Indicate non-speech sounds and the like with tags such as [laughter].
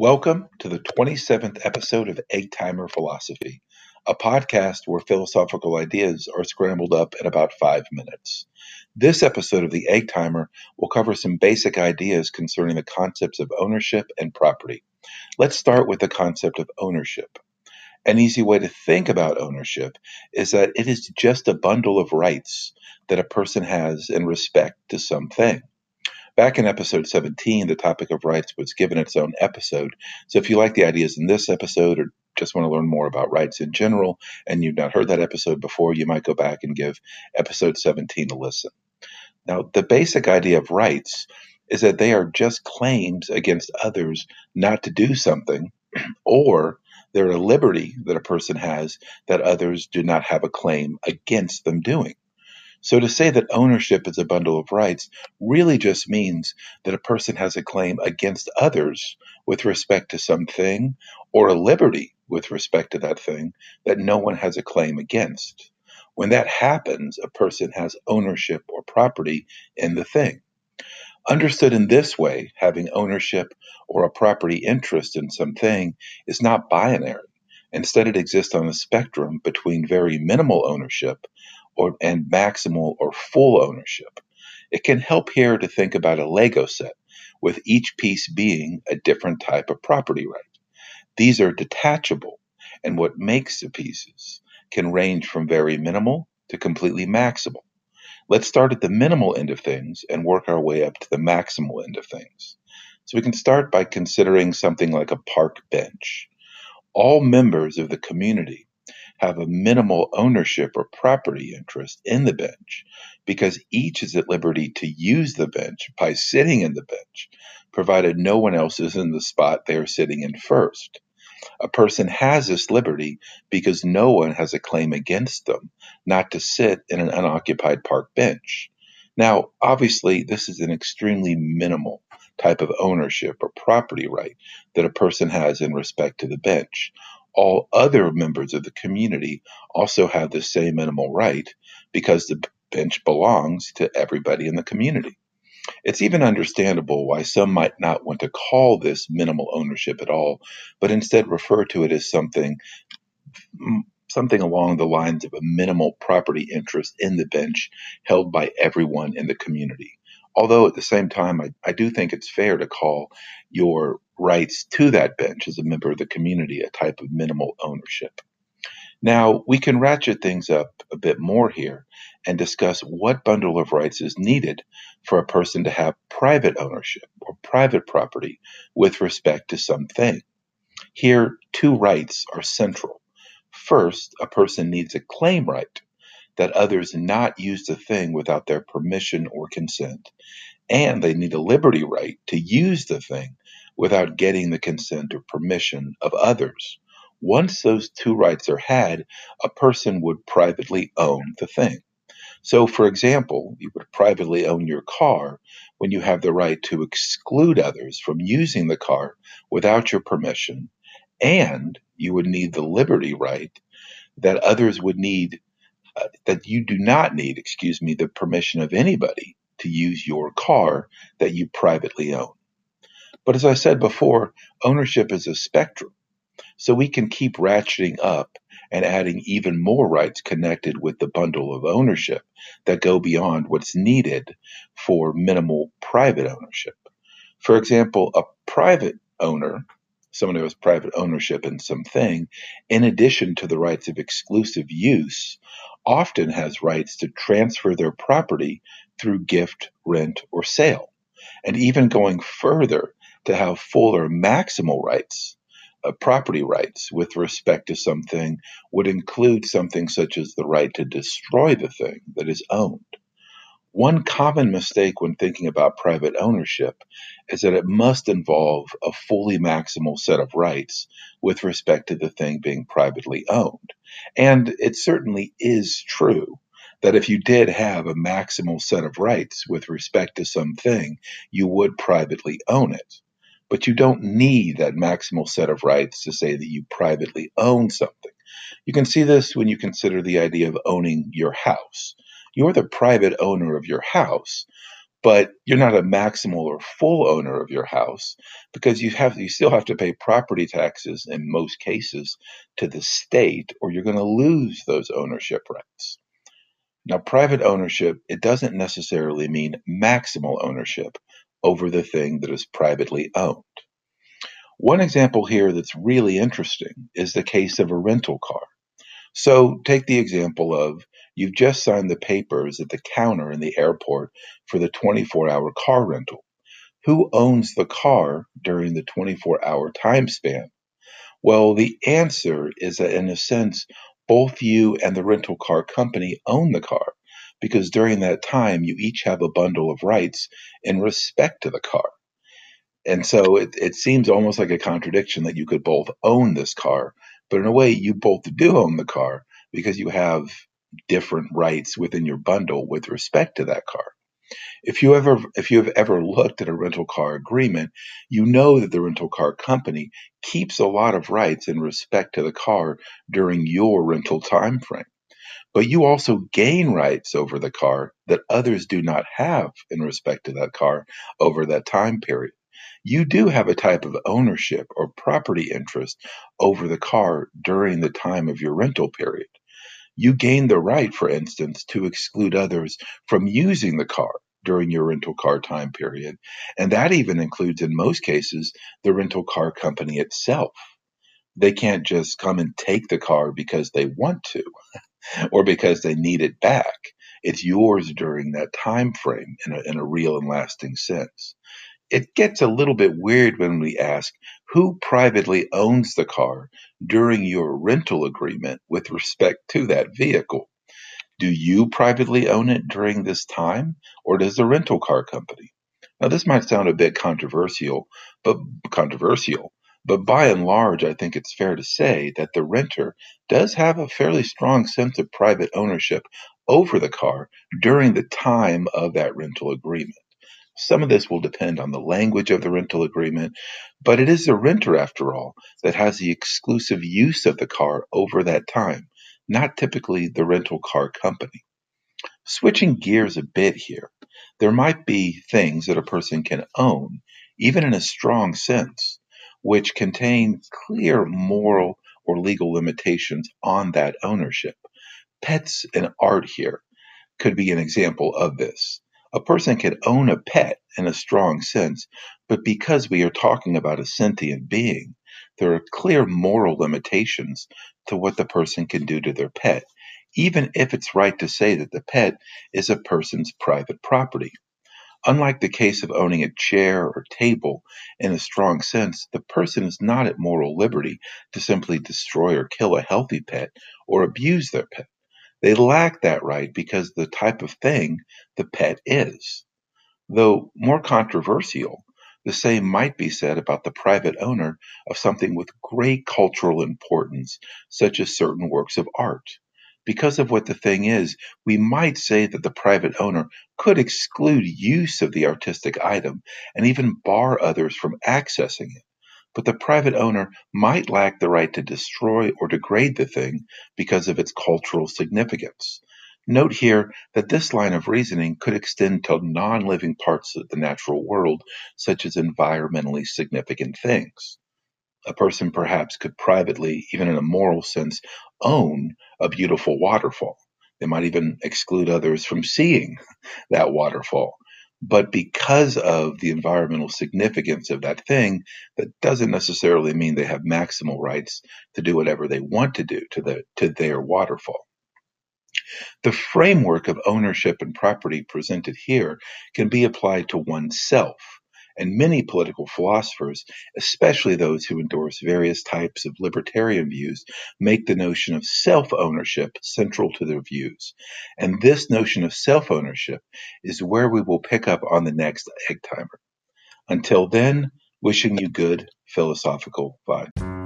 Welcome to the 27th episode of Egg Timer Philosophy, a podcast where philosophical ideas are scrambled up in about five minutes. This episode of the Egg Timer will cover some basic ideas concerning the concepts of ownership and property. Let's start with the concept of ownership. An easy way to think about ownership is that it is just a bundle of rights that a person has in respect to something. Back in episode 17, the topic of rights was given its own episode. So if you like the ideas in this episode or just want to learn more about rights in general and you've not heard that episode before, you might go back and give episode 17 a listen. Now, the basic idea of rights is that they are just claims against others not to do something, [clears throat] or they're a liberty that a person has that others do not have a claim against them doing. So to say that ownership is a bundle of rights really just means that a person has a claim against others with respect to something or a liberty with respect to that thing that no one has a claim against. When that happens, a person has ownership or property in the thing. Understood in this way, having ownership or a property interest in something is not binary. Instead, it exists on a spectrum between very minimal ownership or, and maximal or full ownership. It can help here to think about a Lego set, with each piece being a different type of property right. These are detachable, and what makes the pieces can range from very minimal to completely maximal. Let's start at the minimal end of things and work our way up to the maximal end of things. So we can start by considering something like a park bench. All members of the community have a minimal ownership or property interest in the bench because each is at liberty to use the bench by sitting in the bench, provided no one else is in the spot they are sitting in first. A person has this liberty because no one has a claim against them not to sit in an unoccupied park bench. Now, obviously, this is an extremely minimal type of ownership or property right that a person has in respect to the bench all other members of the community also have the same minimal right because the bench belongs to everybody in the community. It's even understandable why some might not want to call this minimal ownership at all, but instead refer to it as something something along the lines of a minimal property interest in the bench held by everyone in the community. Although at the same time, I, I do think it's fair to call your rights to that bench as a member of the community a type of minimal ownership. Now, we can ratchet things up a bit more here and discuss what bundle of rights is needed for a person to have private ownership or private property with respect to something. Here, two rights are central. First, a person needs a claim right that others not use the thing without their permission or consent, and they need a liberty right to use the thing without getting the consent or permission of others. Once those two rights are had, a person would privately own the thing. So, for example, you would privately own your car when you have the right to exclude others from using the car without your permission, and you would need the liberty right that others would need, uh, that you do not need, excuse me, the permission of anybody to use your car that you privately own. But as I said before, ownership is a spectrum. So we can keep ratcheting up and adding even more rights connected with the bundle of ownership that go beyond what's needed for minimal private ownership. For example, a private owner, someone who has private ownership in something, in addition to the rights of exclusive use, often has rights to transfer their property through gift, rent, or sale. And even going further, to have full or maximal rights, uh, property rights with respect to something would include something such as the right to destroy the thing that is owned. One common mistake when thinking about private ownership is that it must involve a fully maximal set of rights with respect to the thing being privately owned. And it certainly is true that if you did have a maximal set of rights with respect to something, you would privately own it but you don't need that maximal set of rights to say that you privately own something. You can see this when you consider the idea of owning your house. You're the private owner of your house, but you're not a maximal or full owner of your house because you have you still have to pay property taxes in most cases to the state or you're going to lose those ownership rights. Now private ownership it doesn't necessarily mean maximal ownership over the thing that is privately owned. One example here that's really interesting is the case of a rental car. So take the example of you've just signed the papers at the counter in the airport for the 24 hour car rental. Who owns the car during the 24 hour time span? Well, the answer is that in a sense, both you and the rental car company own the car because during that time you each have a bundle of rights in respect to the car. And so it, it seems almost like a contradiction that you could both own this car but in a way, you both do own the car because you have different rights within your bundle with respect to that car. If you ever if you have ever looked at a rental car agreement, you know that the rental car company keeps a lot of rights in respect to the car during your rental time frame. But you also gain rights over the car that others do not have in respect to that car over that time period you do have a type of ownership or property interest over the car during the time of your rental period. You gain the right, for instance, to exclude others from using the car during your rental car time period. And that even includes, in most cases, the rental car company itself. They can't just come and take the car because they want to [laughs] or because they need it back. It's yours during that time frame in a, in a real and lasting sense it gets a little bit weird when we ask who privately owns the car during your rental agreement with respect to that vehicle. Do you privately own it during this time, or does the rental car company? Now, this might sound a bit controversial, but controversial, but by and large, I think it's fair to say that the renter does have a fairly strong sense of private ownership over the car during the time of that rental agreement. Some of this will depend on the language of the rental agreement, but it is the renter, after all, that has the exclusive use of the car over that time, not typically the rental car company. Switching gears a bit here, there might be things that a person can own, even in a strong sense, which contain clear moral or legal limitations on that ownership. Pets and art here could be an example of this. A person can own a pet in a strong sense, but because we are talking about a sentient being, there are clear moral limitations to what the person can do to their pet, even if it's right to say that the pet is a person's private property. Unlike the case of owning a chair or table in a strong sense, the person is not at moral liberty to simply destroy or kill a healthy pet or abuse their pet. They lack that right because the type of thing the pet is. Though more controversial, the same might be said about the private owner of something with great cultural importance, such as certain works of art. Because of what the thing is, we might say that the private owner could exclude use of the artistic item and even bar others from accessing it but the private owner might lack the right to destroy or degrade the thing because of its cultural significance. Note here that this line of reasoning could extend to non living parts of the natural world, such as environmentally significant things. A person perhaps could privately, even in a moral sense, own a beautiful waterfall. They might even exclude others from seeing [laughs] that waterfall. But because of the environmental significance of that thing, that doesn't necessarily mean they have maximal rights to do whatever they want to do to, the, to their waterfall. The framework of ownership and property presented here can be applied to oneself and many political philosophers, especially those who endorse various types of libertarian views, make the notion of self ownership central to their views. And this notion of self ownership is where we will pick up on the next egg timer. Until then, wishing you good philosophical vibe.